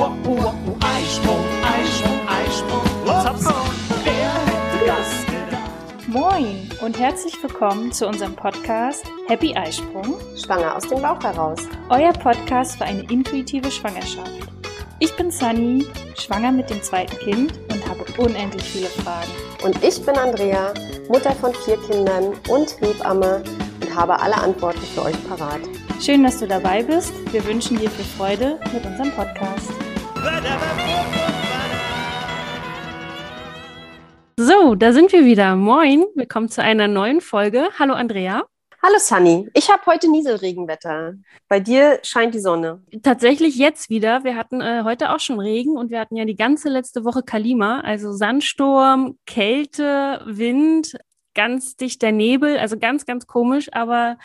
uh, uh, uh, Eisprung, Eisprung, Eisprung. Wer hätte das gedacht? Moin und herzlich willkommen zu unserem Podcast Happy Eisprung, Schwanger aus dem Bauch heraus. euer Podcast für eine intuitive Schwangerschaft. Ich bin Sunny, schwanger mit dem zweiten Kind und habe unendlich viele Fragen. Und ich bin Andrea, Mutter von vier Kindern und Hebamme und habe alle Antworten für euch parat. Schön, dass du dabei bist. Wir wünschen dir viel Freude mit unserem Podcast. So, da sind wir wieder. Moin, willkommen zu einer neuen Folge. Hallo Andrea. Hallo Sunny, ich habe heute Nieselregenwetter. Bei dir scheint die Sonne. Tatsächlich jetzt wieder. Wir hatten äh, heute auch schon Regen und wir hatten ja die ganze letzte Woche Kalima, also Sandsturm, Kälte, Wind, ganz dichter Nebel, also ganz, ganz komisch, aber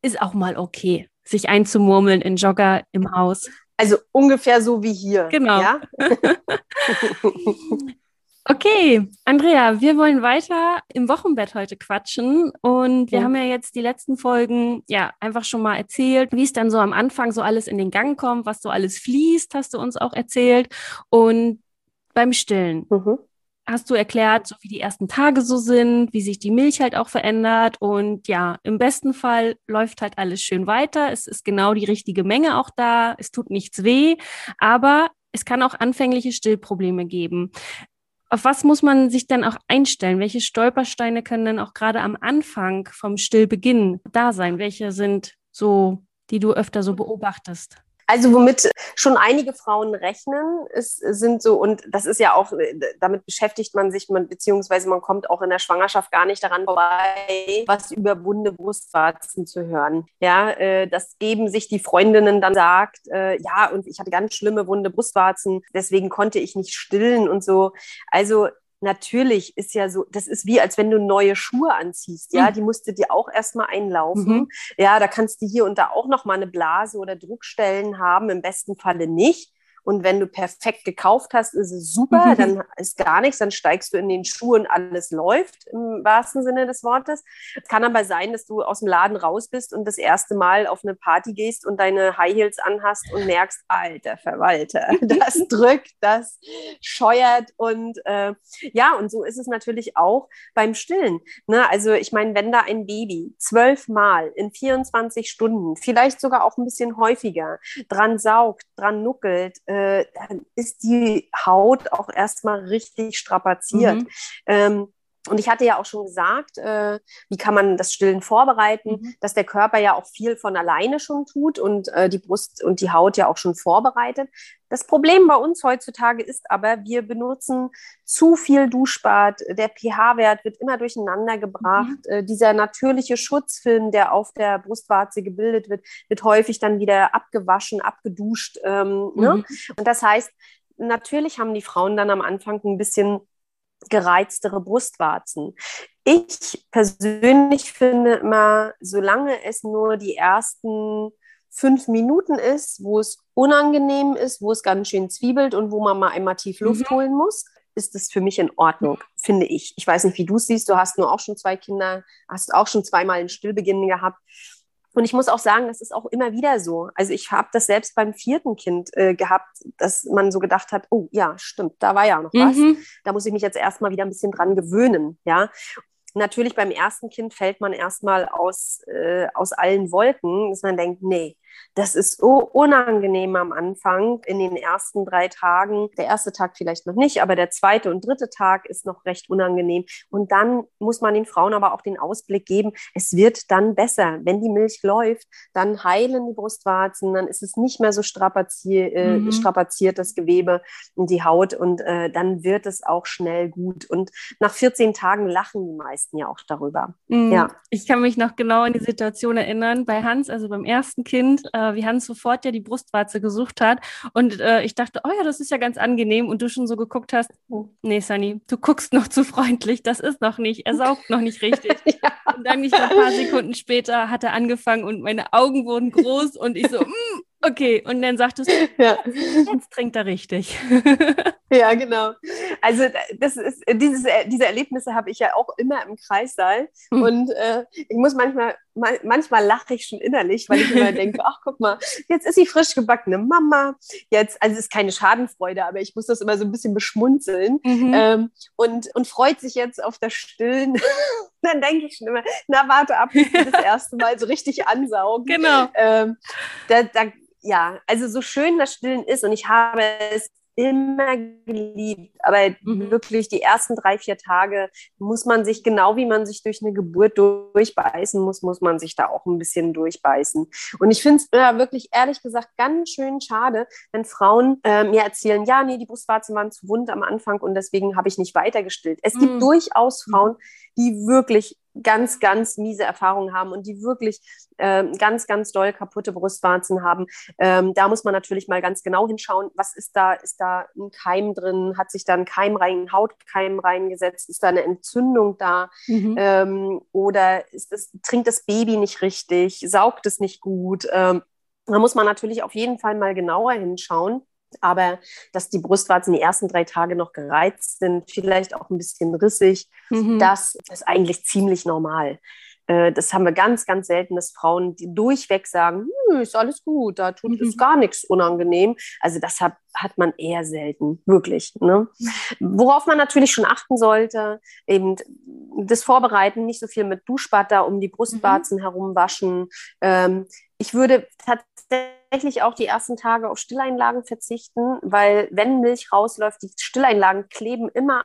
ist auch mal okay, sich einzumurmeln in Jogger im Haus. Also ungefähr so wie hier. Genau. Ja? Okay, Andrea, wir wollen weiter im Wochenbett heute quatschen und wir Ja. haben ja jetzt die letzten Folgen ja einfach schon mal erzählt, wie es dann so am Anfang so alles in den Gang kommt, was so alles fließt, hast du uns auch erzählt und beim Stillen Mhm. Hast du erklärt, so wie die ersten Tage so sind, wie sich die Milch halt auch verändert und ja, im besten Fall läuft halt alles schön weiter, es ist genau die richtige Menge auch da, es tut nichts weh, aber es kann auch anfängliche Stillprobleme geben. Auf was muss man sich dann auch einstellen? Welche Stolpersteine können dann auch gerade am Anfang vom Stillbeginn da sein? Welche sind so, die du öfter so beobachtest? Also womit schon einige Frauen rechnen, ist, sind so, und das ist ja auch, damit beschäftigt man sich, man, beziehungsweise man kommt auch in der Schwangerschaft gar nicht daran vorbei, was über wunde Brustwarzen zu hören. Ja, äh, das geben sich die Freundinnen dann sagt, äh, ja, und ich hatte ganz schlimme wunde Brustwarzen, deswegen konnte ich nicht stillen und so. Also natürlich ist ja so, das ist wie, als wenn du neue Schuhe anziehst, ja, Mhm. die musst du dir auch erstmal einlaufen. Mhm. Ja, da kannst du hier und da auch noch mal eine Blase oder Druckstellen haben, im besten Falle nicht. Und wenn du perfekt gekauft hast, ist es super, Mhm. dann ist gar nichts, dann steigst du in den Schuh und alles läuft im wahrsten Sinne des Wortes. Es kann aber sein, dass du aus dem Laden raus bist und das erste Mal auf eine Party gehst und deine High Heels anhast und merkst, alter Verwalter, das drückt, das scheuert und äh, ja, und so ist es natürlich auch beim Stillen. Ne? Also ich meine, wenn da ein Baby zwölfmal in 24 Stunden, vielleicht sogar auch ein bisschen häufiger, dran saugt, dran nuckelt, äh, dann ist die Haut auch erstmal richtig strapaziert. Mhm. Ähm, und ich hatte ja auch schon gesagt, äh, wie kann man das Stillen vorbereiten, Mhm. dass der Körper ja auch viel von alleine schon tut und äh, die Brust und die Haut ja auch schon vorbereitet. Das Problem bei uns heutzutage ist aber, wir benutzen zu viel Duschbad. Der pH-Wert wird immer durcheinander gebracht. Äh, dieser natürliche Schutzfilm, der auf der Brustwarze gebildet wird, wird häufig dann wieder abgewaschen, abgeduscht. Ähm, ne? Mhm. Und das heißt, natürlich haben die Frauen dann am Anfang ein bisschen gereiztere Brustwarzen. Ich persönlich finde immer, solange es nur die ersten fünf Minuten ist, wo es unangenehm ist, wo es ganz schön zwiebelt und wo man mal einmal tief Luft holen muss, ist es für mich in Ordnung, finde ich. Ich weiß nicht, wie du es siehst. Du hast nur auch schon zwei Kinder, hast auch schon zweimal einen Stillbeginn gehabt. Und ich muss auch sagen, das ist auch immer wieder so. Also ich habe das selbst beim vierten Kind äh, gehabt, dass man so gedacht hat, oh ja, stimmt, da war ja noch was. Mhm. Da muss ich mich jetzt erstmal wieder ein bisschen dran gewöhnen, ja. Natürlich beim ersten Kind fällt man erstmal aus, äh, aus allen Wolken, dass man denkt, nee, das ist so unangenehm am Anfang in den ersten drei Tagen. Der erste Tag vielleicht noch nicht, aber der zweite und dritte Tag ist noch recht unangenehm. Und dann muss man den Frauen aber auch den Ausblick geben, es wird dann besser. Wenn die Milch läuft, dann heilen die Brustwarzen, dann ist es nicht mehr so strapazier, äh, Mhm. strapaziert, das Gewebe und die Haut und äh, dann wird es auch schnell gut. Und nach 14 Tagen lachen die meisten ja auch darüber. Mhm. Ja. Ich kann mich noch genau an die Situation erinnern bei Hans, also beim ersten Kind, äh, wie Hans sofort ja die Brustwarze gesucht hat. Und äh, ich dachte, oh ja, das ist ja ganz angenehm. Und du schon so geguckt hast, nee, Sunny, du guckst noch zu freundlich, das ist noch nicht, er saugt noch nicht richtig. ja. Und dann nicht ein paar Sekunden später hat er angefangen und meine Augen wurden groß und ich so, mm, okay. Und dann sagtest du, Ja. jetzt trinkt er richtig. Ja, genau. Also das ist dieses, diese Erlebnisse habe ich ja auch immer im Kreissaal. Mhm. Und äh, ich muss manchmal mal, manchmal lache ich schon innerlich, weil ich immer denke, ach guck mal, jetzt ist sie frisch gebackene Mama. Jetzt, also es ist keine Schadenfreude, aber ich muss das immer so ein bisschen beschmunzeln mhm. ähm, und, und freut sich jetzt auf das Stillen. dann denke ich schon immer, na warte ab, das erste Mal so richtig ansaugen. Genau. Ähm, da, da, ja, also so schön das Stillen ist und ich habe es immer geliebt. Aber mhm. wirklich die ersten drei, vier Tage muss man sich, genau wie man sich durch eine Geburt durchbeißen muss, muss man sich da auch ein bisschen durchbeißen. Und ich finde es ja, wirklich ehrlich gesagt ganz schön schade, wenn Frauen äh, mir erzählen, ja, nee, die Brustwarzen waren zu wund am Anfang und deswegen habe ich nicht weitergestillt. Es gibt mhm. durchaus Frauen, die wirklich ganz, ganz miese Erfahrungen haben und die wirklich äh, ganz, ganz doll kaputte Brustwarzen haben. Ähm, da muss man natürlich mal ganz genau hinschauen, was ist da, ist da ein Keim drin, hat sich da ein Keim rein, ein Hautkeim reingesetzt, ist da eine Entzündung da mhm. ähm, oder ist das, trinkt das Baby nicht richtig, saugt es nicht gut. Ähm, da muss man natürlich auf jeden Fall mal genauer hinschauen. Aber dass die Brustwarzen die ersten drei Tage noch gereizt sind, vielleicht auch ein bisschen rissig, mhm. das ist eigentlich ziemlich normal. Äh, das haben wir ganz, ganz selten, dass Frauen die durchweg sagen, hm, ist alles gut, da tut mhm. es gar nichts unangenehm. Also das hat, hat man eher selten, wirklich. Ne? Worauf man natürlich schon achten sollte, eben das Vorbereiten, nicht so viel mit Duschbutter um die Brustwarzen mhm. herum waschen. Ähm, ich würde tatsächlich auch die ersten Tage auf Stilleinlagen verzichten, weil wenn Milch rausläuft, die Stilleinlagen kleben immer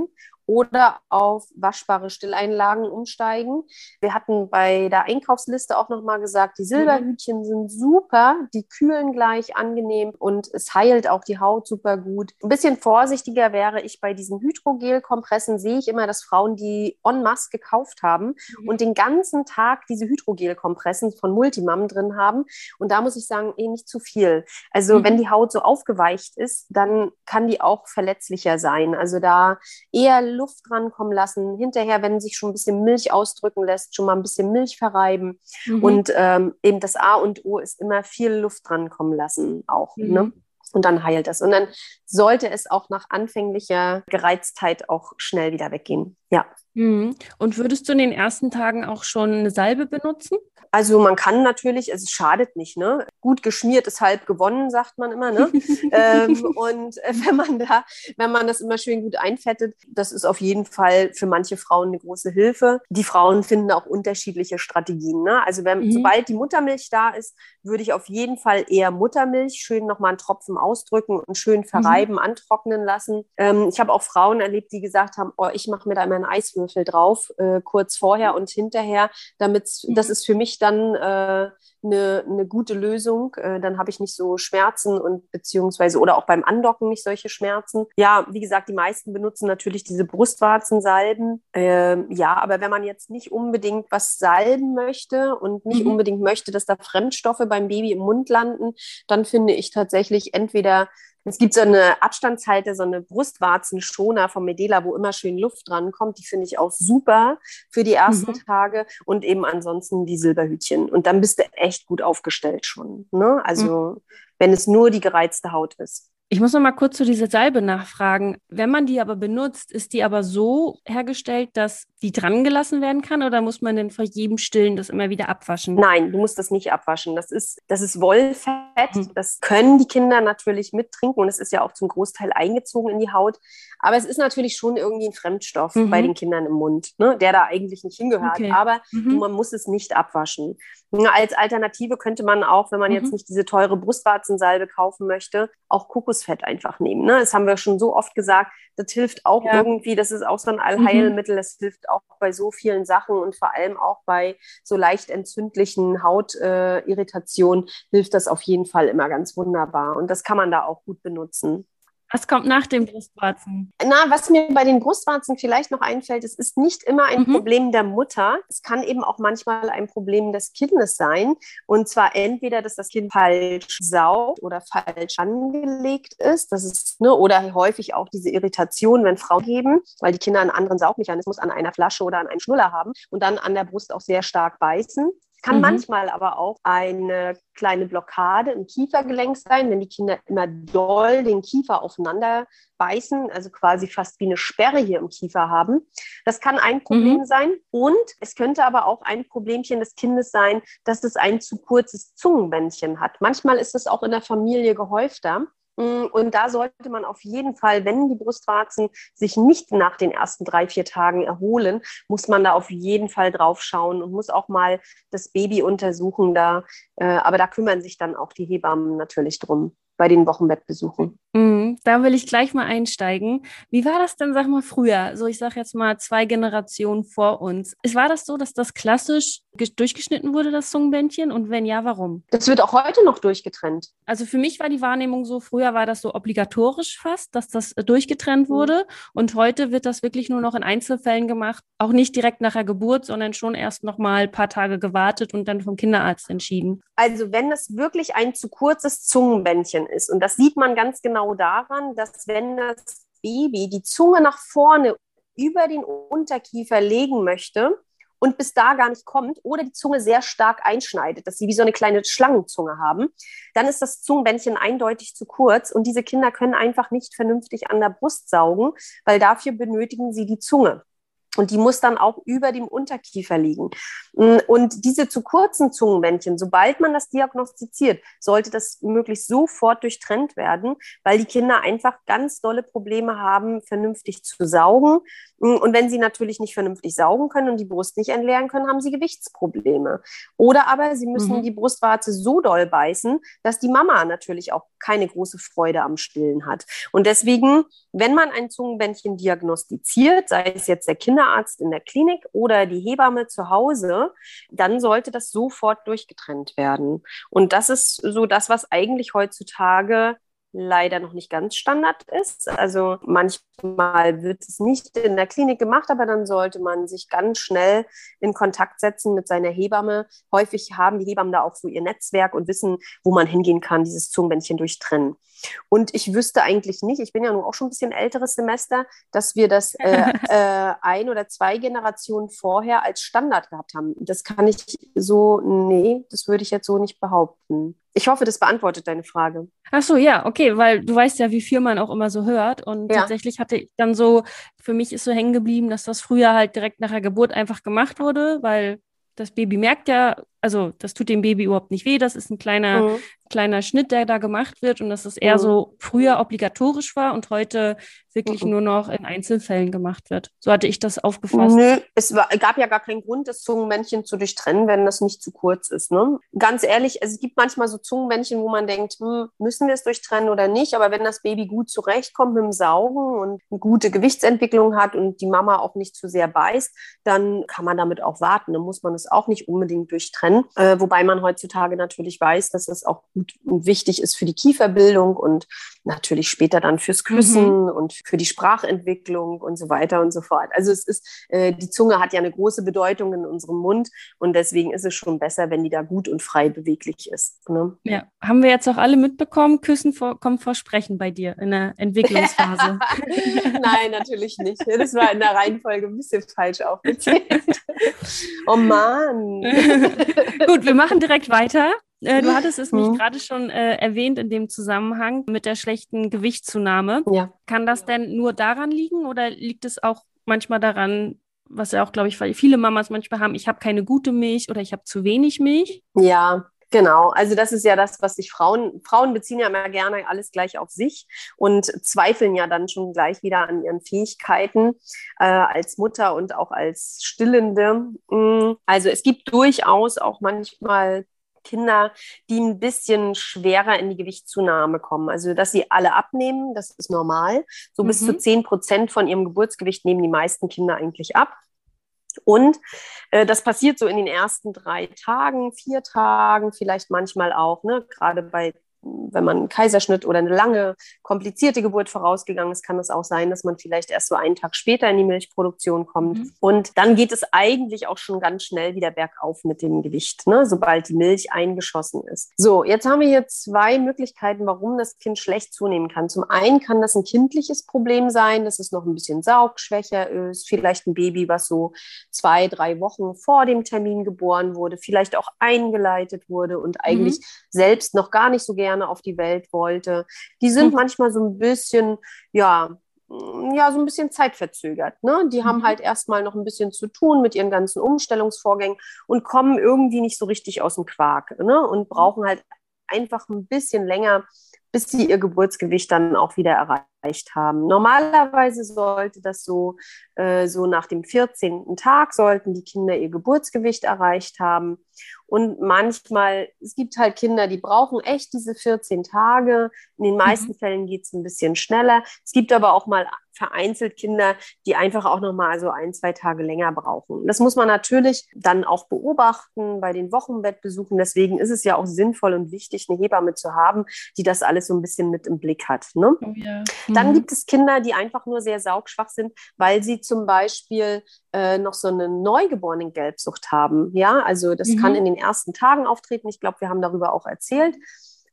mhm. Oder auf waschbare Stilleinlagen umsteigen. Wir hatten bei der Einkaufsliste auch nochmal gesagt, die Silberhütchen mhm. sind super, die kühlen gleich angenehm und es heilt auch die Haut super gut. Ein bisschen vorsichtiger wäre ich bei diesen Hydrogel-Kompressen, sehe ich immer, dass Frauen die en masse gekauft haben mhm. und den ganzen Tag diese Hydrogel-Kompressen von Multimam drin haben. Und da muss ich sagen, eh nicht zu viel. Also mhm. wenn die Haut so aufgeweicht ist, dann kann die auch verletzlicher sein. Also da eher Luft rankommen lassen. Hinterher, wenn sich schon ein bisschen Milch ausdrücken lässt, schon mal ein bisschen Milch verreiben. Mhm. Und ähm, eben das A und O ist immer viel Luft rankommen lassen auch. Mhm. Ne? Und dann heilt das. Und dann sollte es auch nach anfänglicher Gereiztheit auch schnell wieder weggehen. Ja. Mhm. Und würdest du in den ersten Tagen auch schon eine Salbe benutzen? Also man kann natürlich, es schadet nicht, ne? Gut geschmiert ist halb gewonnen, sagt man immer, ne? ähm, und wenn man da, wenn man das immer schön gut einfettet, das ist auf jeden Fall für manche Frauen eine große Hilfe. Die Frauen finden auch unterschiedliche Strategien. Ne? Also wenn, mhm. sobald die Muttermilch da ist, würde ich auf jeden Fall eher Muttermilch schön nochmal einen Tropfen ausdrücken und schön mhm. verreiben, mhm. antrocknen lassen. Ähm, ich habe auch Frauen erlebt, die gesagt haben, oh, ich mache mir da immer einen Eiswürfel drauf, äh, kurz vorher und hinterher, damit mhm. das ist für mich dann äh, eine, eine gute Lösung. Äh, dann habe ich nicht so Schmerzen und beziehungsweise oder auch beim Andocken nicht solche Schmerzen. Ja, wie gesagt, die meisten benutzen natürlich diese Brustwarzensalben. Ähm, ja, aber wenn man jetzt nicht unbedingt was salben möchte und nicht mhm. unbedingt möchte, dass da Fremdstoffe beim Baby im Mund landen, dann finde ich tatsächlich entweder es gibt so eine Abstandshalte, so eine Brustwarzenschoner vom Medela, wo immer schön Luft dran kommt. Die finde ich auch super für die ersten mhm. Tage und eben ansonsten die Silberhütchen. Und dann bist du echt gut aufgestellt schon. Ne? Also, mhm. wenn es nur die gereizte Haut ist. Ich muss noch mal kurz zu dieser Salbe nachfragen. Wenn man die aber benutzt, ist die aber so hergestellt, dass die dran gelassen werden kann oder muss man denn vor jedem Stillen das immer wieder abwaschen? Nein, du musst das nicht abwaschen. Das ist, das ist Wollfett. Hm. Das können die Kinder natürlich mittrinken und es ist ja auch zum Großteil eingezogen in die Haut. Aber es ist natürlich schon irgendwie ein Fremdstoff mhm. bei den Kindern im Mund, ne, der da eigentlich nicht hingehört. Okay. Aber mhm. man muss es nicht abwaschen. Als Alternative könnte man auch, wenn man mhm. jetzt nicht diese teure Brustwarzensalbe kaufen möchte, auch Kokosfett einfach nehmen. Ne? Das haben wir schon so oft gesagt. Das hilft auch ja. irgendwie. Das ist auch so ein Allheilmittel. Das hilft auch bei so vielen Sachen und vor allem auch bei so leicht entzündlichen Hautirritationen äh, hilft das auf jeden Fall immer ganz wunderbar. Und das kann man da auch gut benutzen. Was kommt nach den Brustwarzen? Na, was mir bei den Brustwarzen vielleicht noch einfällt, es ist nicht immer ein mhm. Problem der Mutter. Es kann eben auch manchmal ein Problem des Kindes sein. Und zwar entweder, dass das Kind falsch saugt oder falsch angelegt ist. Das ist, ne, oder häufig auch diese Irritation, wenn Frauen geben, weil die Kinder einen anderen Saugmechanismus an einer Flasche oder an einem Schnuller haben und dann an der Brust auch sehr stark beißen. Kann mhm. manchmal aber auch eine kleine Blockade im Kiefergelenk sein, wenn die Kinder immer doll den Kiefer aufeinander beißen, also quasi fast wie eine Sperre hier im Kiefer haben. Das kann ein Problem mhm. sein. Und es könnte aber auch ein Problemchen des Kindes sein, dass es ein zu kurzes Zungenbändchen hat. Manchmal ist es auch in der Familie gehäufter. Mm, und da sollte man auf jeden Fall, wenn die Brustwarzen sich nicht nach den ersten drei, vier Tagen erholen, muss man da auf jeden Fall drauf schauen und muss auch mal das Baby untersuchen. Da, äh, aber da kümmern sich dann auch die Hebammen natürlich drum bei den Wochenbettbesuchen. Mhm, da will ich gleich mal einsteigen. Wie war das denn, sag mal, früher? So, ich sag jetzt mal zwei Generationen vor uns. War das so, dass das klassisch durchgeschnitten wurde, das Zungenbändchen? Und wenn ja, warum? Das wird auch heute noch durchgetrennt. Also für mich war die Wahrnehmung so, früher war das so obligatorisch fast, dass das äh, durchgetrennt mhm. wurde. Und heute wird das wirklich nur noch in Einzelfällen gemacht. Auch nicht direkt nach der Geburt, sondern schon erst noch mal ein paar Tage gewartet und dann vom Kinderarzt entschieden. Also wenn es wirklich ein zu kurzes Zungenbändchen ist, und das sieht man ganz genau daran, dass wenn das Baby die Zunge nach vorne über den Unterkiefer legen möchte, und bis da gar nicht kommt oder die Zunge sehr stark einschneidet, dass sie wie so eine kleine Schlangenzunge haben, dann ist das Zungenbändchen eindeutig zu kurz und diese Kinder können einfach nicht vernünftig an der Brust saugen, weil dafür benötigen sie die Zunge. Und die muss dann auch über dem Unterkiefer liegen. Mm, und diese zu kurzen Zungenbändchen, sobald man das diagnostiziert, sollte das möglichst sofort durchtrennt werden, weil die Kinder einfach ganz dolle Probleme haben, vernünftig zu saugen. Mm, und wenn sie natürlich nicht vernünftig saugen können und die Brust nicht entleeren können, haben sie Gewichtsprobleme. Oder aber sie müssen mhm. die Brustwarze so doll beißen, dass die Mama natürlich auch keine große Freude am Stillen hat. Und deswegen, wenn man ein Zungenbändchen diagnostiziert, sei es jetzt der Kinderarzt in der Klinik oder die Hebamme zu Hause, dann sollte das sofort durchgetrennt werden. Und das ist so das, was eigentlich heutzutage leider noch nicht ganz Standard ist. Also manchmal wird es nicht in der Klinik gemacht, aber dann sollte man sich ganz schnell in Kontakt setzen mit seiner Hebamme. Häufig haben die Hebammen da auch so ihr Netzwerk und wissen, wo man hingehen kann, dieses Zungenbändchen durchtrennen. Und ich wüsste eigentlich nicht, ich bin ja nun auch schon ein bisschen älteres Semester, dass wir das äh, äh, ein oder zwei Generationen vorher als Standard gehabt haben. Das kann ich so, nee, das würde ich jetzt so nicht behaupten. Ich hoffe, das beantwortet deine Frage. Ach so, ja, okay, weil du weißt ja, wie viel man auch immer so hört. Und ja. tatsächlich hatte ich dann so, für mich ist so hängen geblieben, dass das früher halt direkt nach der Geburt einfach gemacht wurde, weil das Baby merkt ja, also das tut dem Baby überhaupt nicht weh, das ist ein kleiner, mhm. kleiner Schnitt, der da gemacht wird und dass es eher mhm. so früher obligatorisch war und heute wirklich mhm. nur noch in Einzelfällen gemacht wird. So hatte ich das aufgefasst. Nö, es war, gab ja gar keinen Grund, das Zungenmännchen zu durchtrennen, wenn das nicht zu kurz ist. Ne? Ganz ehrlich, es gibt manchmal so Zungenmännchen, wo man denkt, hm, müssen wir es durchtrennen oder nicht, aber wenn das Baby gut zurechtkommt mit dem Saugen und eine gute Gewichtsentwicklung hat und die Mama auch nicht zu sehr beißt, dann kann man damit auch warten. Dann muss man es auch nicht unbedingt durchtrennen können. Äh, wobei man heutzutage natürlich weiß, dass es auch gut und wichtig ist für die Kieferbildung und natürlich später dann fürs Küssen mhm. und für die Sprachentwicklung und so weiter und so fort. Also es ist, äh, die Zunge hat ja eine große Bedeutung in unserem Mund und deswegen ist es schon besser, wenn die da gut und frei beweglich ist. Ne? Ja, haben wir jetzt auch alle mitbekommen, Küssen vor, kommt vor Sprechen bei dir in der Entwicklungsphase. Nein, natürlich nicht. Das war in der Reihenfolge ein bisschen falsch aufgezählt. oh Mann. Gut, wir machen direkt weiter. Äh, du hattest es mich mhm. gerade schon äh, erwähnt in dem Zusammenhang mit der schlechten Gewichtszunahme. Ja. Kann das denn nur daran liegen oder liegt es auch manchmal daran, was ja auch, glaube ich, viele Mamas manchmal haben, ich habe keine gute Milch oder ich habe zu wenig Milch? Ja, Genau, also das ist ja das, was sich Frauen, Frauen beziehen ja immer gerne alles gleich auf sich und zweifeln ja dann schon gleich wieder an ihren Fähigkeiten äh, als Mutter und auch als Stillende. Mm, also es gibt durchaus auch manchmal Kinder, die ein bisschen schwerer in die Gewichtszunahme kommen. Also, dass sie alle abnehmen, das ist normal. So mhm. bis zu mhm. zehn Prozent von ihrem Geburtsgewicht nehmen die meisten Kinder eigentlich ab. Und äh, das passiert so in den ersten drei Tagen, vier Tagen, vielleicht manchmal auch, ne? gerade bei wenn man einen Kaiserschnitt oder eine lange, komplizierte Geburt vorausgegangen ist, kann es auch sein, dass man vielleicht erst so einen Tag später in die Milchproduktion kommt. Mhm. Und dann geht es eigentlich auch schon ganz schnell wieder bergauf mit dem Gewicht, ne? sobald die Milch eingeschossen ist. So, jetzt haben wir hier zwei Möglichkeiten, warum das Kind schlecht zunehmen kann. Zum einen kann das ein kindliches Problem sein, dass es noch ein bisschen saugschwächer ist, vielleicht ein Baby, was so zwei, drei Wochen vor dem Termin geboren wurde, vielleicht auch eingeleitet wurde und eigentlich mhm. selbst noch gar nicht so gerne auf die Welt wollte. Die sind mhm. manchmal so ein bisschen, ja, ja, so ein bisschen zeitverzögert. Ne? Die mhm. haben halt erstmal noch ein bisschen zu tun mit ihren ganzen Umstellungsvorgängen und kommen irgendwie nicht so richtig aus dem Quark ne? und mhm. brauchen halt einfach ein bisschen länger, bis sie ihr Geburtsgewicht dann auch wieder erreicht haben. Normalerweise sollte das so, äh, so nach dem 14. Tag sollten die Kinder ihr Geburtsgewicht erreicht haben. Und manchmal, es gibt halt Kinder, die brauchen echt diese 14 Tage. In den meisten mhm. Fällen geht es ein bisschen schneller. Es gibt aber auch mal vereinzelt Kinder, die einfach auch noch mal so ein, zwei Tage länger brauchen. Das muss man natürlich dann auch beobachten bei den Wochenbettbesuchen. Deswegen ist es ja auch sinnvoll und wichtig, eine Hebamme zu haben, die das alles so ein bisschen mit im Blick hat. Ne? Oh ja. mhm. Dann gibt es Kinder, die einfach nur sehr saugschwach sind, weil sie zum Beispiel äh, noch so eine neugeborene Gelbsucht haben. Ja, also das mhm. kann in den ersten Tagen auftreten. Ich glaube, wir haben darüber auch erzählt.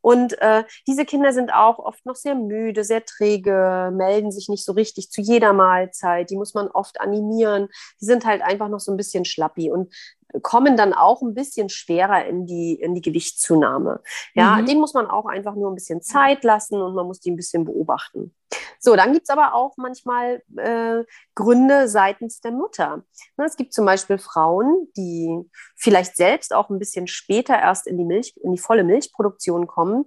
Und äh, diese Kinder sind auch oft noch sehr müde, sehr träge, melden sich nicht so richtig zu jeder Mahlzeit. Die muss man oft animieren. Die sind halt einfach noch so ein bisschen schlappi. Und kommen dann auch ein bisschen schwerer in die, in die Gewichtszunahme. Ja, mhm. den muss man auch einfach nur ein bisschen Zeit lassen und man muss die ein bisschen beobachten. So, dann gibt es aber auch manchmal äh, Gründe seitens der Mutter. Ne, es gibt zum Beispiel Frauen, die vielleicht selbst auch ein bisschen später erst in die Milch, in die volle Milchproduktion kommen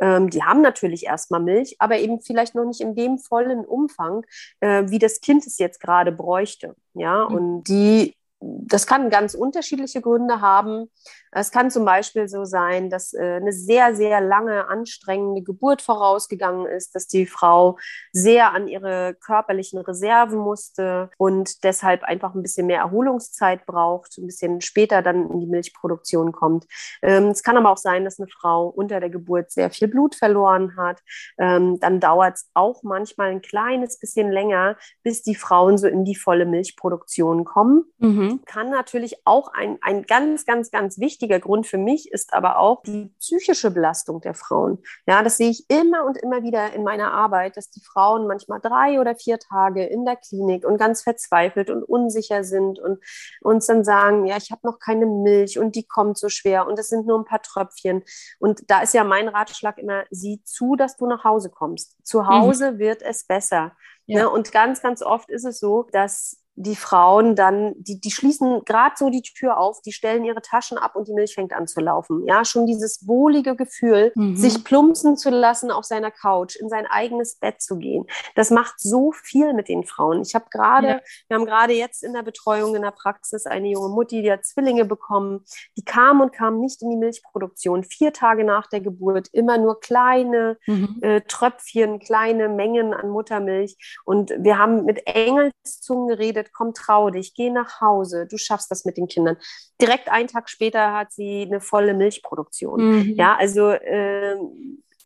ähm, die haben natürlich erstmal Milch, aber eben vielleicht noch nicht in dem vollen Umfang, äh, wie das Kind es jetzt gerade bräuchte. Ja, mhm. und die das kann ganz unterschiedliche Gründe haben. Es kann zum Beispiel so sein, dass äh, eine sehr, sehr lange, anstrengende Geburt vorausgegangen ist, dass die Frau sehr an ihre körperlichen Reserven musste und deshalb einfach ein bisschen mehr Erholungszeit braucht, ein bisschen später dann in die Milchproduktion kommt. Ähm, es kann aber auch sein, dass eine Frau unter der Geburt sehr viel Blut verloren hat. Ähm, dann dauert es auch manchmal ein kleines bisschen länger, bis die Frauen so in die volle Milchproduktion kommen. Mhm. Kann natürlich auch ein, ein ganz, ganz, ganz wichtiger Grund für mich ist aber auch die psychische Belastung der Frauen. Ja, das sehe ich immer und immer wieder in meiner Arbeit, dass die Frauen manchmal drei oder vier Tage in der Klinik und ganz verzweifelt und unsicher sind und uns dann sagen, ja, ich habe noch keine Milch und die kommt so schwer und es sind nur ein paar Tröpfchen. Und da ist ja mein Ratschlag immer, sieh zu, dass du nach Hause kommst. Zu Hause mhm. wird es besser. Ja. Ne? Und ganz, ganz oft ist es so, dass die Frauen dann, die, die schließen gerade so die Tür auf, die stellen ihre Taschen ab und die Milch fängt an zu laufen. Ja, schon dieses wohlige Gefühl, mhm. sich plumpsen zu lassen auf seiner Couch, in sein eigenes Bett zu gehen. Das macht so viel mit den Frauen. Ich habe gerade, ja. wir haben gerade jetzt in der Betreuung in der Praxis eine junge Mutti, die hat Zwillinge bekommen. Die kam und kam nicht in die Milchproduktion. Vier Tage nach der Geburt immer nur kleine mhm. äh, Tröpfchen, kleine Mengen an Muttermilch. Und wir haben mit Engelszungen geredet, komm, trau dich, geh nach Hause, du schaffst das mit den Kindern. Direkt einen Tag später hat sie eine volle Milchproduktion. Mhm. Ja, also äh,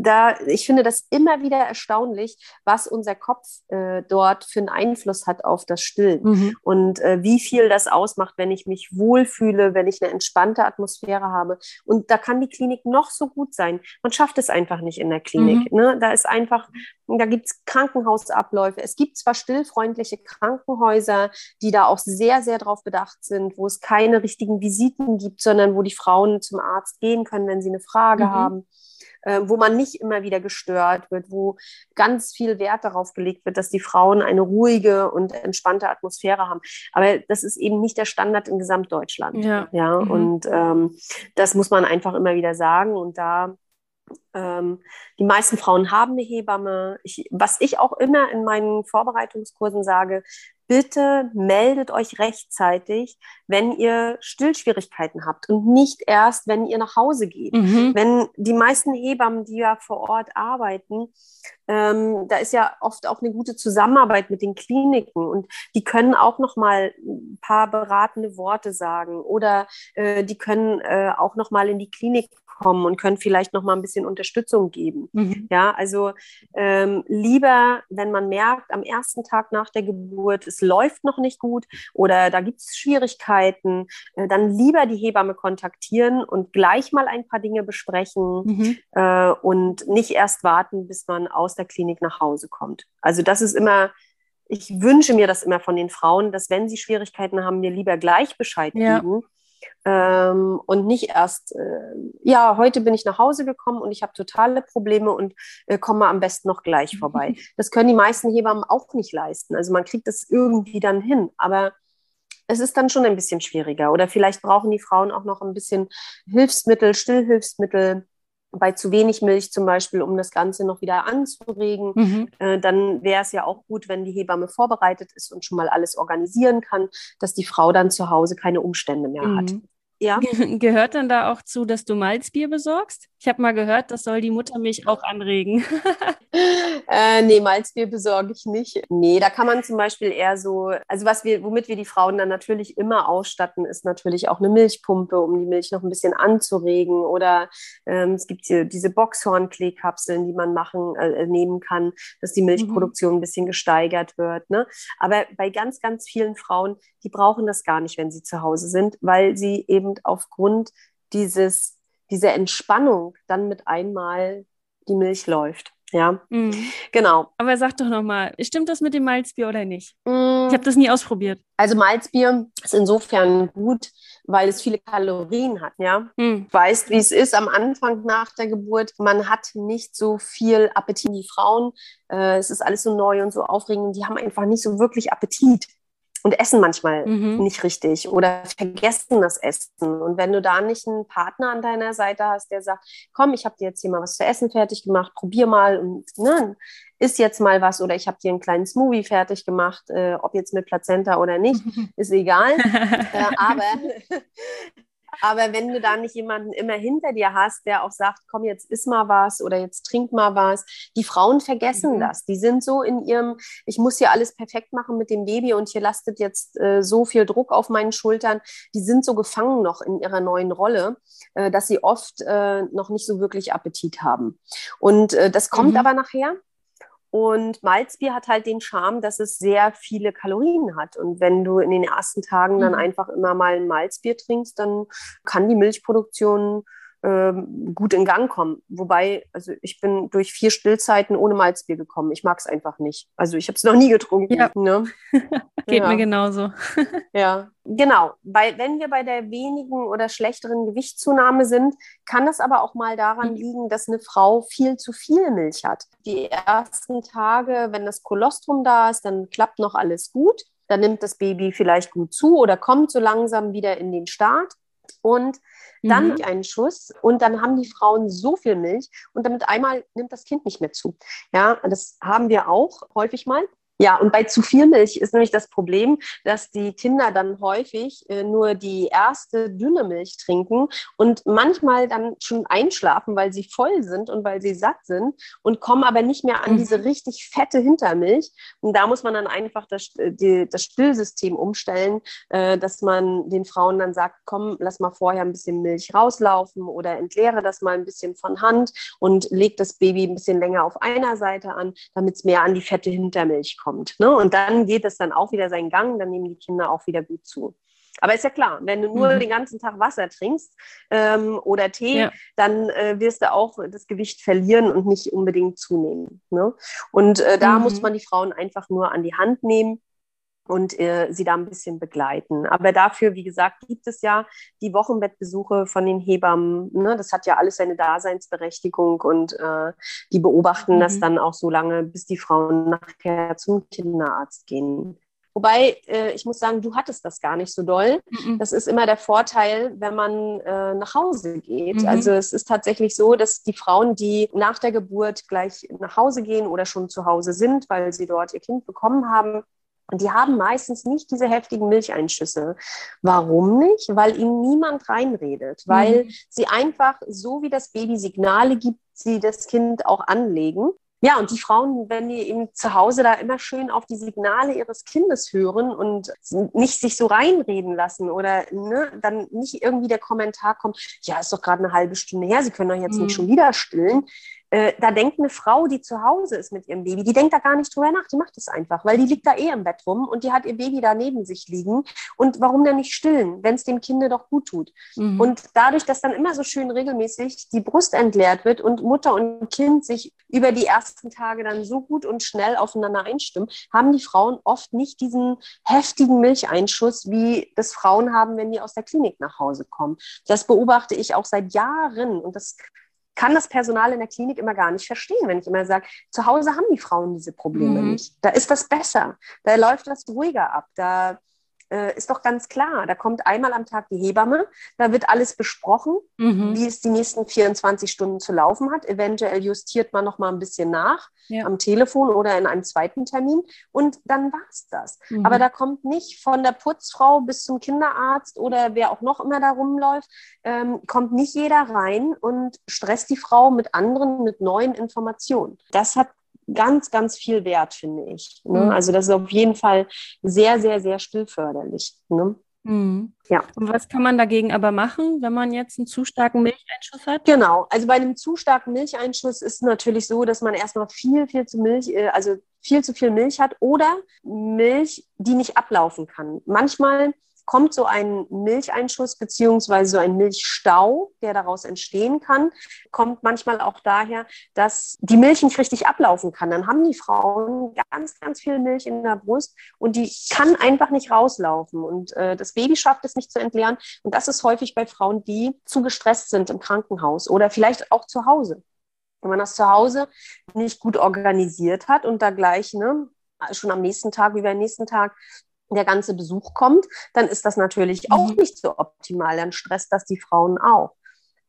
da, ich finde das immer wieder erstaunlich, was unser Kopf äh, dort für einen Einfluss hat auf das Stillen mhm. und äh, wie viel das ausmacht, wenn ich mich wohlfühle, wenn ich eine entspannte Atmosphäre habe. Und da kann die Klinik noch so gut sein. Man schafft es einfach nicht in der Klinik. Mhm. Ne? Da ist einfach, da gibt es Krankenhausabläufe. Es gibt zwar stillfreundliche Krankenhäuser, die da auch sehr, sehr darauf bedacht sind, wo es keine richtigen Visiten gibt, sondern wo die Frauen zum Arzt gehen können, wenn sie eine Frage mhm. haben äh, wo man nicht immer wieder gestört wird, wo ganz viel Wert darauf gelegt wird, dass die Frauen eine ruhige und entspannte Atmosphäre haben. Aber das ist eben nicht der Standard in Gesamtdeutschland. Ja, ja? Mhm. und ähm, das muss man einfach immer wieder sagen. Und da ähm, die meisten Frauen haben eine Hebamme. Ich, was ich auch immer in meinen Vorbereitungskursen sage, bitte meldet euch rechtzeitig, wenn ihr Stillschwierigkeiten habt und nicht erst, wenn ihr nach Hause geht. Mhm. Wenn die meisten Hebammen, die ja vor Ort arbeiten, ähm, da ist ja oft auch eine gute Zusammenarbeit mit den Kliniken und die können auch noch mal ein paar beratende Worte sagen oder äh, die können äh, auch noch mal in die Klinik kommen und können vielleicht noch mal ein bisschen unterstützen Unterstützung geben. Mhm. Ja, also ähm, lieber, wenn man merkt, am ersten Tag nach der Geburt, es läuft noch nicht gut oder da gibt es Schwierigkeiten, äh, dann lieber die Hebamme kontaktieren und gleich mal ein paar Dinge besprechen mhm. äh, und nicht erst warten, bis man aus der Klinik nach Hause kommt. Also das ist immer ich wünsche mir das immer von den Frauen, dass wenn sie Schwierigkeiten haben, mir lieber gleich Bescheid ja. geben, ähm, und nicht erst, äh, ja, heute bin ich nach Hause gekommen und ich habe totale Probleme und äh, komme am besten noch gleich vorbei. Das können die meisten Hebammen auch nicht leisten. Also man kriegt das irgendwie dann hin, aber es ist dann schon ein bisschen schwieriger. Oder vielleicht brauchen die Frauen auch noch ein bisschen Hilfsmittel, Stillhilfsmittel, bei zu wenig Milch zum Beispiel, um das Ganze noch wieder anzuregen, mhm. äh, dann wäre es ja auch gut, wenn die Hebamme vorbereitet ist und schon mal alles organisieren kann, dass die Frau dann zu Hause keine Umstände mehr mhm. hat. Ja. Gehört dann da auch zu, dass du Malzbier besorgst? Ich habe mal gehört, das soll die Muttermilch auch anregen. äh, nee, Malzbier besorge ich nicht. Nee, da kann man zum Beispiel eher so, also was wir, womit wir die Frauen dann natürlich immer ausstatten, ist natürlich auch eine Milchpumpe, um die Milch noch ein bisschen anzuregen. Oder ähm, es gibt hier diese Boxhornkleekapseln, die man machen, äh, nehmen kann, dass die Milchproduktion mhm. ein bisschen gesteigert wird. Ne? Aber bei ganz, ganz vielen Frauen, die brauchen das gar nicht, wenn sie zu Hause sind, weil sie eben aufgrund dieses, dieser Entspannung dann mit einmal die Milch läuft. Ja, mhm. genau. Aber sag doch nochmal, stimmt das mit dem Malzbier oder nicht? Mhm. Ich habe das nie ausprobiert. Also Malzbier ist insofern gut, weil es viele Kalorien hat, ja. Mhm. Weißt, wie es ist am Anfang nach der Geburt. Man hat nicht so viel Appetit. Die Frauen, äh, es ist alles so neu und so aufregend. Die haben einfach nicht so wirklich Appetit und essen manchmal mhm. nicht richtig oder vergessen das Essen. Und wenn du da nicht einen Partner an deiner Seite hast, der sagt, komm, ich habe dir jetzt hier mal was zu essen fertig gemacht, probier mal und ne, isst jetzt mal was oder ich habe dir einen kleinen Smoothie fertig gemacht, äh, ob jetzt mit Plazenta oder nicht, ist egal. äh, aber aber wenn du da nicht jemanden immer hinter dir hast, der auch sagt, komm, jetzt iss mal was oder jetzt trink mal was, die Frauen vergessen mhm. das. Die sind so in ihrem, ich muss hier alles perfekt machen mit dem Baby und hier lastet jetzt äh, so viel Druck auf meinen Schultern. Die sind so gefangen noch in ihrer neuen Rolle, äh, dass sie oft äh, noch nicht so wirklich Appetit haben. Und äh, das kommt mhm. aber nachher. Und Malzbier hat halt den Charme, dass es sehr viele Kalorien hat. Und wenn du in den ersten Tagen dann mhm. einfach immer mal ein Malzbier trinkst, dann kann die Milchproduktion ähm, gut in Gang kommen. Wobei, also ich bin durch vier Stillzeiten ohne Malzbier gekommen. Ich mag es einfach nicht. Also ich habe es noch nie getrunken. Ja. Ne? Geht ja. mir genauso. ja, genau. Weil wenn wir bei der wenigen oder schlechteren Gewichtszunahme sind, kann es aber auch mal daran mhm. liegen, dass eine Frau viel zu viel Milch hat. Die ersten Tage, wenn das Kolostrum da ist, dann klappt noch alles gut. Dann nimmt das Baby vielleicht gut zu oder kommt so langsam wieder in den Start. Und dann mhm. einen Schuss und dann haben die Frauen so viel Milch und damit einmal nimmt das Kind nicht mehr zu. Ja, das haben wir auch häufig mal. Ja, und bei zu viel Milch ist nämlich das Problem, dass die Kinder dann häufig äh, nur die erste dünne Milch trinken und manchmal dann schon einschlafen, weil sie voll sind und weil sie satt sind und kommen aber nicht mehr an mhm. diese richtig fette Hintermilch. Und da muss man dann einfach das, äh, die, das Stillsystem umstellen, äh, dass man den Frauen dann sagt, komm, lass mal vorher ein bisschen Milch rauslaufen oder entleere das mal ein bisschen von Hand und leg das Baby ein bisschen länger auf einer Seite an, damit es mehr an die fette Hintermilch kommt kommt. Ne? Und dann geht es dann auch wieder seinen Gang, dann nehmen die Kinder auch wieder gut zu. Aber ist ja klar, wenn du nur mhm. den ganzen Tag Wasser trinkst ähm, oder Tee, ja. dann äh, wirst du auch das Gewicht verlieren und nicht unbedingt zunehmen. Ne? Und äh, da mhm. muss man die Frauen einfach nur an die Hand nehmen und äh, sie da ein bisschen begleiten. Aber dafür, wie gesagt, gibt es ja die Wochenbettbesuche von den Hebammen. Ne? Das hat ja alles seine Daseinsberechtigung und äh, die beobachten mhm. das dann auch so lange, bis die Frauen nachher zum Kinderarzt gehen. Wobei, äh, ich muss sagen, du hattest das gar nicht so doll. Mhm. Das ist immer der Vorteil, wenn man äh, nach Hause geht. Mhm. Also es ist tatsächlich so, dass die Frauen, die nach der Geburt gleich nach Hause gehen oder schon zu Hause sind, weil sie dort ihr Kind bekommen haben, und die haben meistens nicht diese heftigen Milcheinschüsse. Warum nicht? Weil ihnen niemand reinredet, weil mhm. sie einfach so wie das Baby Signale gibt, sie das Kind auch anlegen. Ja, und die Frauen, wenn die eben zu Hause da immer schön auf die Signale ihres Kindes hören und nicht sich so reinreden lassen oder ne, dann nicht irgendwie der Kommentar kommt, ja, ist doch gerade eine halbe Stunde her, Sie können doch jetzt mhm. nicht schon wieder stillen. Äh, da denkt eine Frau, die zu Hause ist mit ihrem Baby, die denkt da gar nicht drüber nach, die macht es einfach, weil die liegt da eh im Bett rum und die hat ihr Baby da neben sich liegen. Und warum denn nicht stillen, wenn es dem Kind doch gut tut? Mhm. Und dadurch, dass dann immer so schön regelmäßig die Brust entleert wird und Mutter und Kind sich über die ersten Tage dann so gut und schnell aufeinander einstimmen, haben die Frauen oft nicht diesen heftigen Milcheinschuss, wie das Frauen haben, wenn die aus der Klinik nach Hause kommen. Das beobachte ich auch seit Jahren und das kann das Personal in der Klinik immer gar nicht verstehen, wenn ich immer sage, zu Hause haben die Frauen diese Probleme mhm. nicht. Da ist das besser, da läuft das ruhiger ab, da äh, ist doch ganz klar, da kommt einmal am Tag die Hebamme, da wird alles besprochen, mhm. wie es die nächsten 24 Stunden zu laufen hat. Eventuell justiert man noch mal ein bisschen nach ja. am Telefon oder in einem zweiten Termin und dann war es das. Mhm. Aber da kommt nicht von der Putzfrau bis zum Kinderarzt oder wer auch noch immer da rumläuft, ähm, kommt nicht jeder rein und stresst die Frau mit anderen, mit neuen Informationen. Das hat ganz, ganz viel wert, finde ich. Ne? Mhm. Also das ist auf jeden Fall sehr, sehr, sehr stillförderlich. Ne? Mhm. Ja. Und was kann man dagegen aber machen, wenn man jetzt einen zu starken Milcheinschuss hat? Genau, also bei einem zu starken Milcheinschuss ist es natürlich so, dass man erstmal viel, viel zu Milch, äh, also viel zu viel Milch hat oder Milch, die nicht ablaufen kann. Manchmal kommt so ein Milcheinschuss beziehungsweise so ein Milchstau, der daraus entstehen kann, kommt manchmal auch daher, dass die Milch nicht richtig ablaufen kann. Dann haben die Frauen ganz, ganz viel Milch in der Brust und die kann einfach nicht rauslaufen und äh, das Baby schafft es nicht zu entleeren. Und das ist häufig bei Frauen, die zu gestresst sind im Krankenhaus oder vielleicht auch zu Hause. Wenn man das zu Hause nicht gut organisiert hat und da gleich ne, schon am nächsten Tag, über den nächsten Tag der ganze Besuch kommt, dann ist das natürlich auch mhm. nicht so optimal. Dann stresst das die Frauen auch.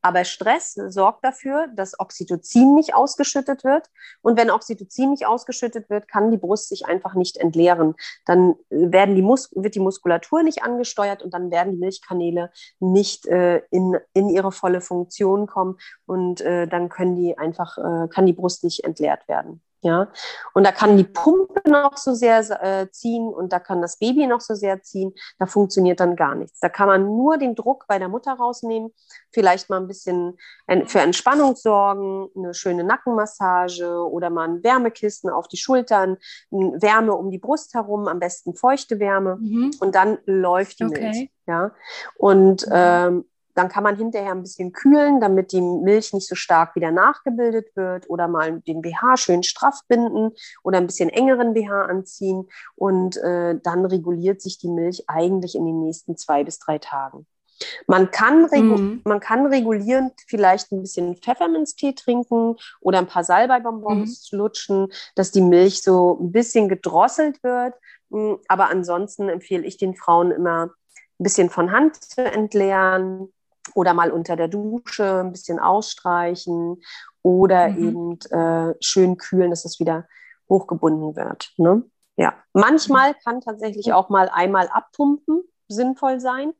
Aber Stress sorgt dafür, dass Oxytocin nicht ausgeschüttet wird. Und wenn Oxytocin nicht ausgeschüttet wird, kann die Brust sich einfach nicht entleeren. Dann werden die Mus wird die Muskulatur nicht angesteuert und dann werden die Milchkanäle nicht äh, in, in ihre volle Funktion kommen. Und äh, dann können die einfach, äh, kann die Brust nicht entleert werden. Ja, und da kann die Pumpe noch so sehr äh, ziehen und da kann das Baby noch so sehr ziehen. Da funktioniert dann gar nichts. Da kann man nur den Druck bei der Mutter rausnehmen, vielleicht mal ein bisschen für Entspannung sorgen, eine schöne Nackenmassage oder mal ein Wärmekissen auf die Schultern, Wärme um die Brust herum, am besten feuchte Wärme mhm. und dann läuft die okay. Milch. Ja, und mhm. ähm, dann kann man hinterher ein bisschen kühlen, damit die Milch nicht so stark wieder nachgebildet wird oder mal den BH schön straff binden oder ein bisschen engeren BH anziehen und äh, dann reguliert sich die Milch eigentlich in den nächsten zwei bis drei Tagen. Man kann, mhm. man kann regulierend vielleicht ein bisschen Pfefferminztee trinken oder ein paar Salbeibonbons mhm. lutschen, dass die Milch so ein bisschen gedrosselt wird. Hm, aber ansonsten empfehle ich den Frauen immer, ein bisschen von Hand zu entleeren, oder mal unter der Dusche ein bisschen ausstreichen oder mhm. eben äh, schön kühlen, dass es wieder hochgebunden wird. Ne? Ja, manchmal kann tatsächlich auch mal einmal abpumpen sinnvoll sein,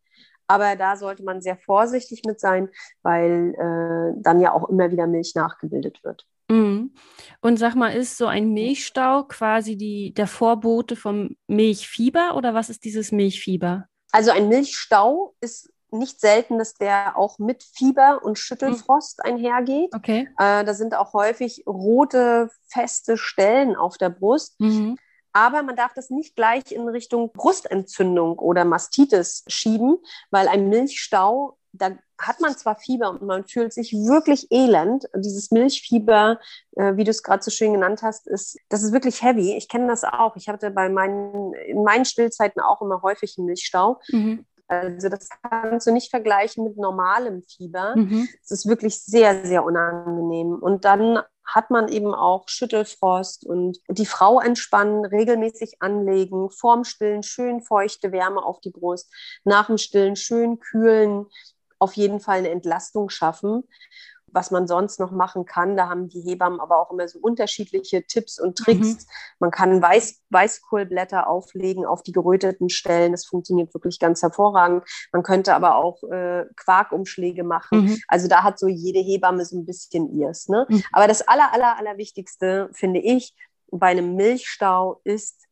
aber da sollte man sehr vorsichtig mit sein, weil äh, dann ja auch immer wieder Milch nachgebildet wird. Mhm. Und sag mal, ist so ein Milchstau quasi die, der Vorbote vom Milchfieber oder was ist dieses Milchfieber? Also ein Milchstau ist nicht selten, dass der auch mit Fieber und Schüttelfrost hm. einhergeht. Okay. Äh, da sind auch häufig rote, feste Stellen auf der Brust. Mhm. Aber man darf das nicht gleich in Richtung Brustentzündung oder Mastitis schieben, weil ein Milchstau, da hat man zwar Fieber und man fühlt sich wirklich elend. Dieses Milchfieber, äh, wie du es gerade so schön genannt hast, ist, das ist wirklich heavy. Ich kenne das auch. Ich hatte bei meinen, in meinen Stillzeiten auch immer häufig einen Milchstau. Mhm. Also das kannst du nicht vergleichen mit normalem Fieber. Mhm. Es ist wirklich sehr, sehr unangenehm. Und dann hat man eben auch Schüttelfrost und die Frau entspannen, regelmäßig anlegen, vorm Stillen schön feuchte Wärme auf die Brust, nach dem Stillen schön kühlen, auf jeden Fall eine Entlastung schaffen. Was man sonst noch machen kann. Da haben die Hebammen aber auch immer so unterschiedliche Tipps und Tricks. Mhm. Man kann Weiß, Weißkohlblätter auflegen auf die geröteten Stellen. Das funktioniert wirklich ganz hervorragend. Man könnte aber auch äh, Quarkumschläge machen. Mhm. Also da hat so jede Hebamme so ein bisschen ihrs. Ne? Mhm. Aber das aller, aller, aller Wichtigste, finde ich, bei einem Milchstau ist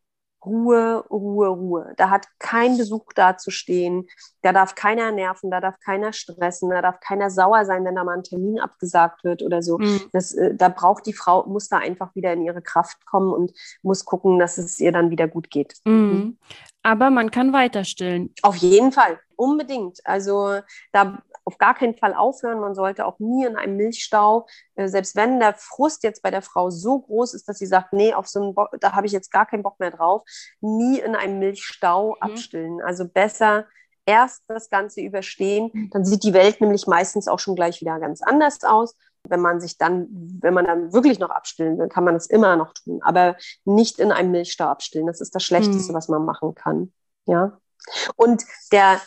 Ruhe, Ruhe, Ruhe. Da hat kein Besuch dazustehen. Da darf keiner nerven, da darf keiner stressen, da darf keiner sauer sein, wenn da mal ein Termin abgesagt wird oder so. Mhm. Das, äh, da braucht die Frau, muss da einfach wieder in ihre Kraft kommen und muss gucken, dass es ihr dann wieder gut geht. Mhm. Aber man kann weiter stillen. Auf jeden Fall, unbedingt. Also da auf gar keinen Fall aufhören. Man sollte auch nie in einem Milchstau, äh, selbst wenn der Frust jetzt bei der Frau so groß ist, dass sie sagt, nee, auf so einen Bock, da habe ich jetzt gar keinen Bock mehr drauf, nie in einem Milchstau Mhm. abstillen. Also besser erst das Ganze überstehen, dann sieht die Welt nämlich meistens auch schon gleich wieder ganz anders aus. Wenn man sich dann, wenn man dann wirklich noch abstillen will, kann man das immer noch tun, aber nicht in einem Milchstau abstillen. Das ist das Schlechteste, Mhm. was man machen kann. Ja. Und der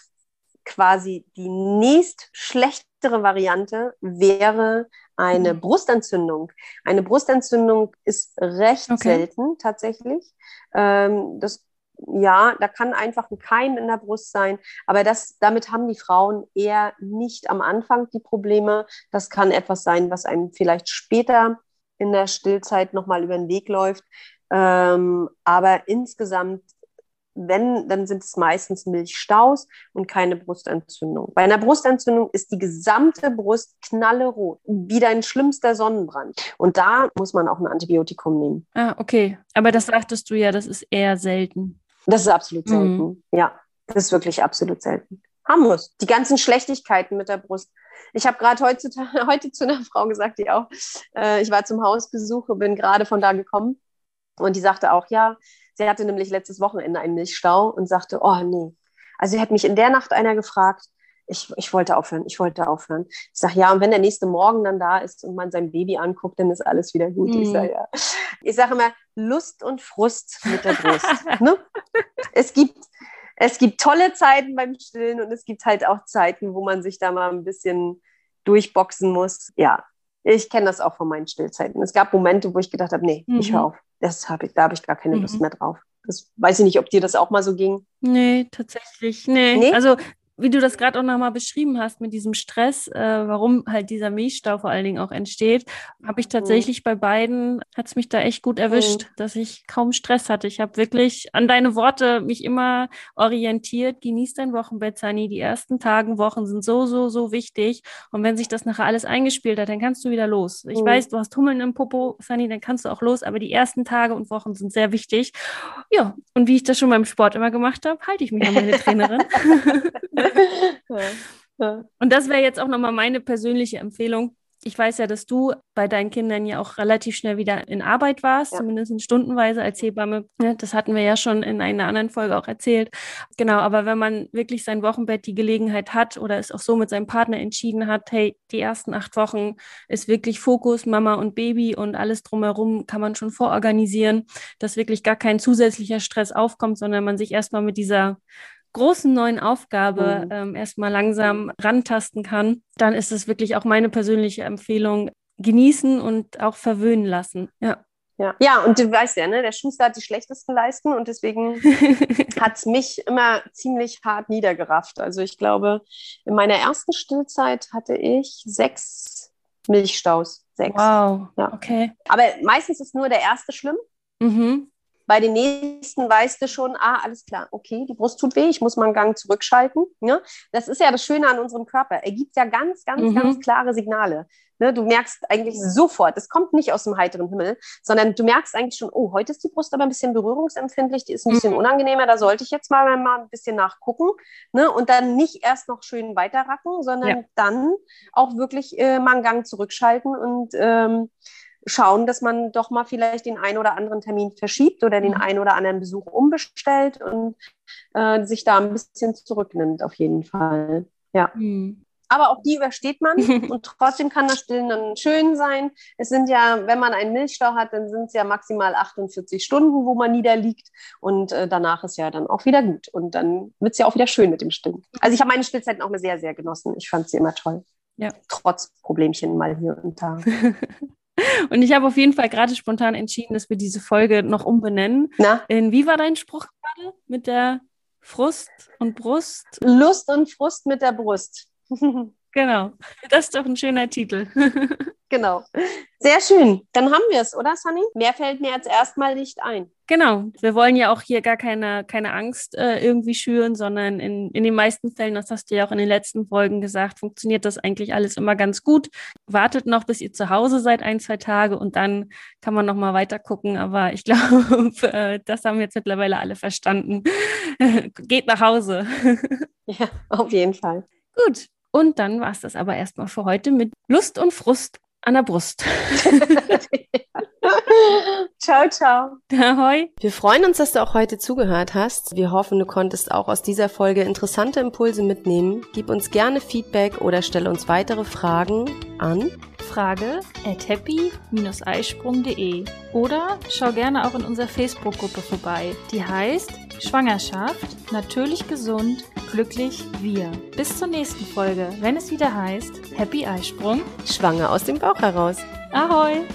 quasi die nächst schlechtere Variante wäre eine Mhm. Brustentzündung. Eine Brustentzündung ist recht Okay. selten tatsächlich. Ähm, das ja, da kann einfach ein Keim in der Brust sein, aber das, damit haben die Frauen eher nicht am Anfang die Probleme. Das kann etwas sein, was einem vielleicht später in der Stillzeit nochmal über den Weg läuft. Ähm, aber insgesamt, wenn, dann sind es meistens Milchstaus und keine Brustentzündung. Bei einer Brustentzündung ist die gesamte Brust knallerot, wie dein schlimmster Sonnenbrand. Und da muss man auch ein Antibiotikum nehmen. Ah, okay. Aber das sagtest du ja, das ist eher selten. Das ist absolut Mhm. selten. Ja, das ist wirklich absolut selten. Muss. Die ganzen Schlechtigkeiten mit der Brust. Ich habe gerade heute, heute zu einer Frau gesagt, die auch, äh, ich war zum Hausbesuch und bin gerade von da gekommen. Und die sagte auch, ja, sie hatte nämlich letztes Wochenende einen Milchstau und sagte, oh nee. Also sie hat mich in der Nacht einer gefragt, ich, ich wollte aufhören, ich wollte aufhören. Ich sage, ja, und wenn der nächste Morgen dann da ist und man sein Baby anguckt, dann ist alles wieder gut. Ich Mhm. sage, ja. Ich sage immer, Lust und Frust mit der Brust. ne? Es gibt, es gibt tolle Zeiten beim Stillen und es gibt halt auch Zeiten, wo man sich da mal ein bisschen durchboxen muss. Ja, ich kenne das auch von meinen Stillzeiten. Es gab Momente, wo ich gedacht habe, nee, ich Mhm. höre auf. Das hab ich, da habe ich gar keine Mhm. Lust mehr drauf. Das weiß ich nicht, ob dir das auch mal so ging. Nee, tatsächlich. Nee. Nee? Also, wie du das gerade auch nochmal beschrieben hast mit diesem Stress, äh, warum halt dieser Milchstau vor allen Dingen auch entsteht, habe ich tatsächlich bei beiden, hat es mich da echt gut erwischt, dass ich kaum Stress hatte. Ich habe wirklich an deine Worte mich immer orientiert. Genieß dein Wochenbett, Sani. Die ersten Tagen, Wochen sind so, so, so wichtig. Und wenn sich das nachher alles eingespielt hat, dann kannst du wieder los. Ich Mhm. weiß, du hast Hummeln im Popo, Sani, dann kannst du auch los. Aber die ersten Tage und Wochen sind sehr wichtig. Ja, und wie ich das schon beim Sport immer gemacht habe, halte ich mich an meine Trainerin. Und das wäre jetzt auch nochmal meine persönliche Empfehlung. Ich weiß ja, dass du bei deinen Kindern ja auch relativ schnell wieder in Arbeit warst, Ja. zumindest stundenweise als Hebamme. Das hatten wir ja schon in einer anderen Folge auch erzählt. Genau, aber wenn man wirklich sein Wochenbett die Gelegenheit hat oder es auch so mit seinem Partner entschieden hat, hey, die ersten acht Wochen ist wirklich Fokus, Mama und Baby und alles drumherum kann man schon vororganisieren, dass wirklich gar kein zusätzlicher Stress aufkommt, sondern man sich erstmal mit dieser großen neuen Aufgabe Mhm. ähm, erstmal langsam rantasten kann, dann ist es wirklich auch meine persönliche Empfehlung, genießen und auch verwöhnen lassen. Ja. Ja. ja, und du weißt ja, ne, der Schuster hat die schlechtesten Leisten und deswegen hat es mich immer ziemlich hart niedergerafft. Also ich glaube, in meiner ersten Stillzeit hatte ich sechs Milchstaus. Sechs. wow. Ja. Okay. Aber meistens ist nur der erste schlimm. Mhm. Bei den nächsten weißt du schon, ah, alles klar, okay, die Brust tut weh, ich muss mal einen Gang zurückschalten. Ne? Das ist ja das Schöne an unserem Körper. Er gibt ja ganz, ganz, Mhm. ganz klare Signale. Ne? Du merkst eigentlich sofort, es kommt nicht aus dem heiteren Himmel, sondern du merkst eigentlich schon, oh, heute ist die Brust aber ein bisschen berührungsempfindlich, die ist ein bisschen Mhm. unangenehmer, da sollte ich jetzt mal, mal ein bisschen nachgucken. Ne? Und dann nicht erst noch schön weiterracken, sondern Ja. dann auch wirklich äh, mal einen Gang zurückschalten und ähm, schauen, dass man doch mal vielleicht den einen oder anderen Termin verschiebt oder den Mhm. einen oder anderen Besuch umbestellt und äh, sich da ein bisschen zurücknimmt, auf jeden Fall. Ja. Mhm. Aber auch die übersteht man und trotzdem kann das Stillen dann schön sein. Es sind ja, wenn man einen Milchstau hat, dann sind es ja maximal 48 Stunden, wo man niederliegt und äh, danach ist ja dann auch wieder gut und dann wird es ja auch wieder schön mit dem Stillen. Also ich habe meine Stillzeiten auch immer sehr, sehr genossen. Ich fand sie immer toll. Ja. Trotz Problemchen mal hier und da. Und ich habe auf jeden Fall gerade spontan entschieden, dass wir diese Folge noch umbenennen. Na, In wie war dein Spruch gerade mit der Frust und Brust? Lust und Frust mit der Brust. Genau, das ist doch ein schöner Titel. genau. Sehr schön. Dann haben wir es, oder, Sunny? Mehr fällt mir jetzt erstmal nicht ein. Genau, wir wollen ja auch hier gar keine, keine Angst äh, irgendwie schüren, sondern in, in den meisten Fällen, das hast du ja auch in den letzten Folgen gesagt, funktioniert das eigentlich alles immer ganz gut. Wartet noch, bis ihr zu Hause seid, ein, zwei Tage und dann kann man noch mal weiter gucken. Aber ich glaube, äh, das haben jetzt mittlerweile alle verstanden. Geht nach Hause. Ja, auf jeden Fall. Gut, und dann war es das aber erstmal für heute mit Lust und Frust an der Brust. ciao, ciao. Ahoi. Wir freuen uns, dass du auch heute zugehört hast. Wir hoffen, du konntest auch aus dieser Folge interessante Impulse mitnehmen. Gib uns gerne Feedback oder stelle uns weitere Fragen an. Frage at happy-eisprung.de oder schau gerne auch in unserer Facebook-Gruppe vorbei. Die heißt Schwangerschaft, natürlich gesund, glücklich wir. Bis zur nächsten Folge, wenn es wieder heißt Happy Eisprung. Schwanger aus dem Bauch heraus. Ahoi!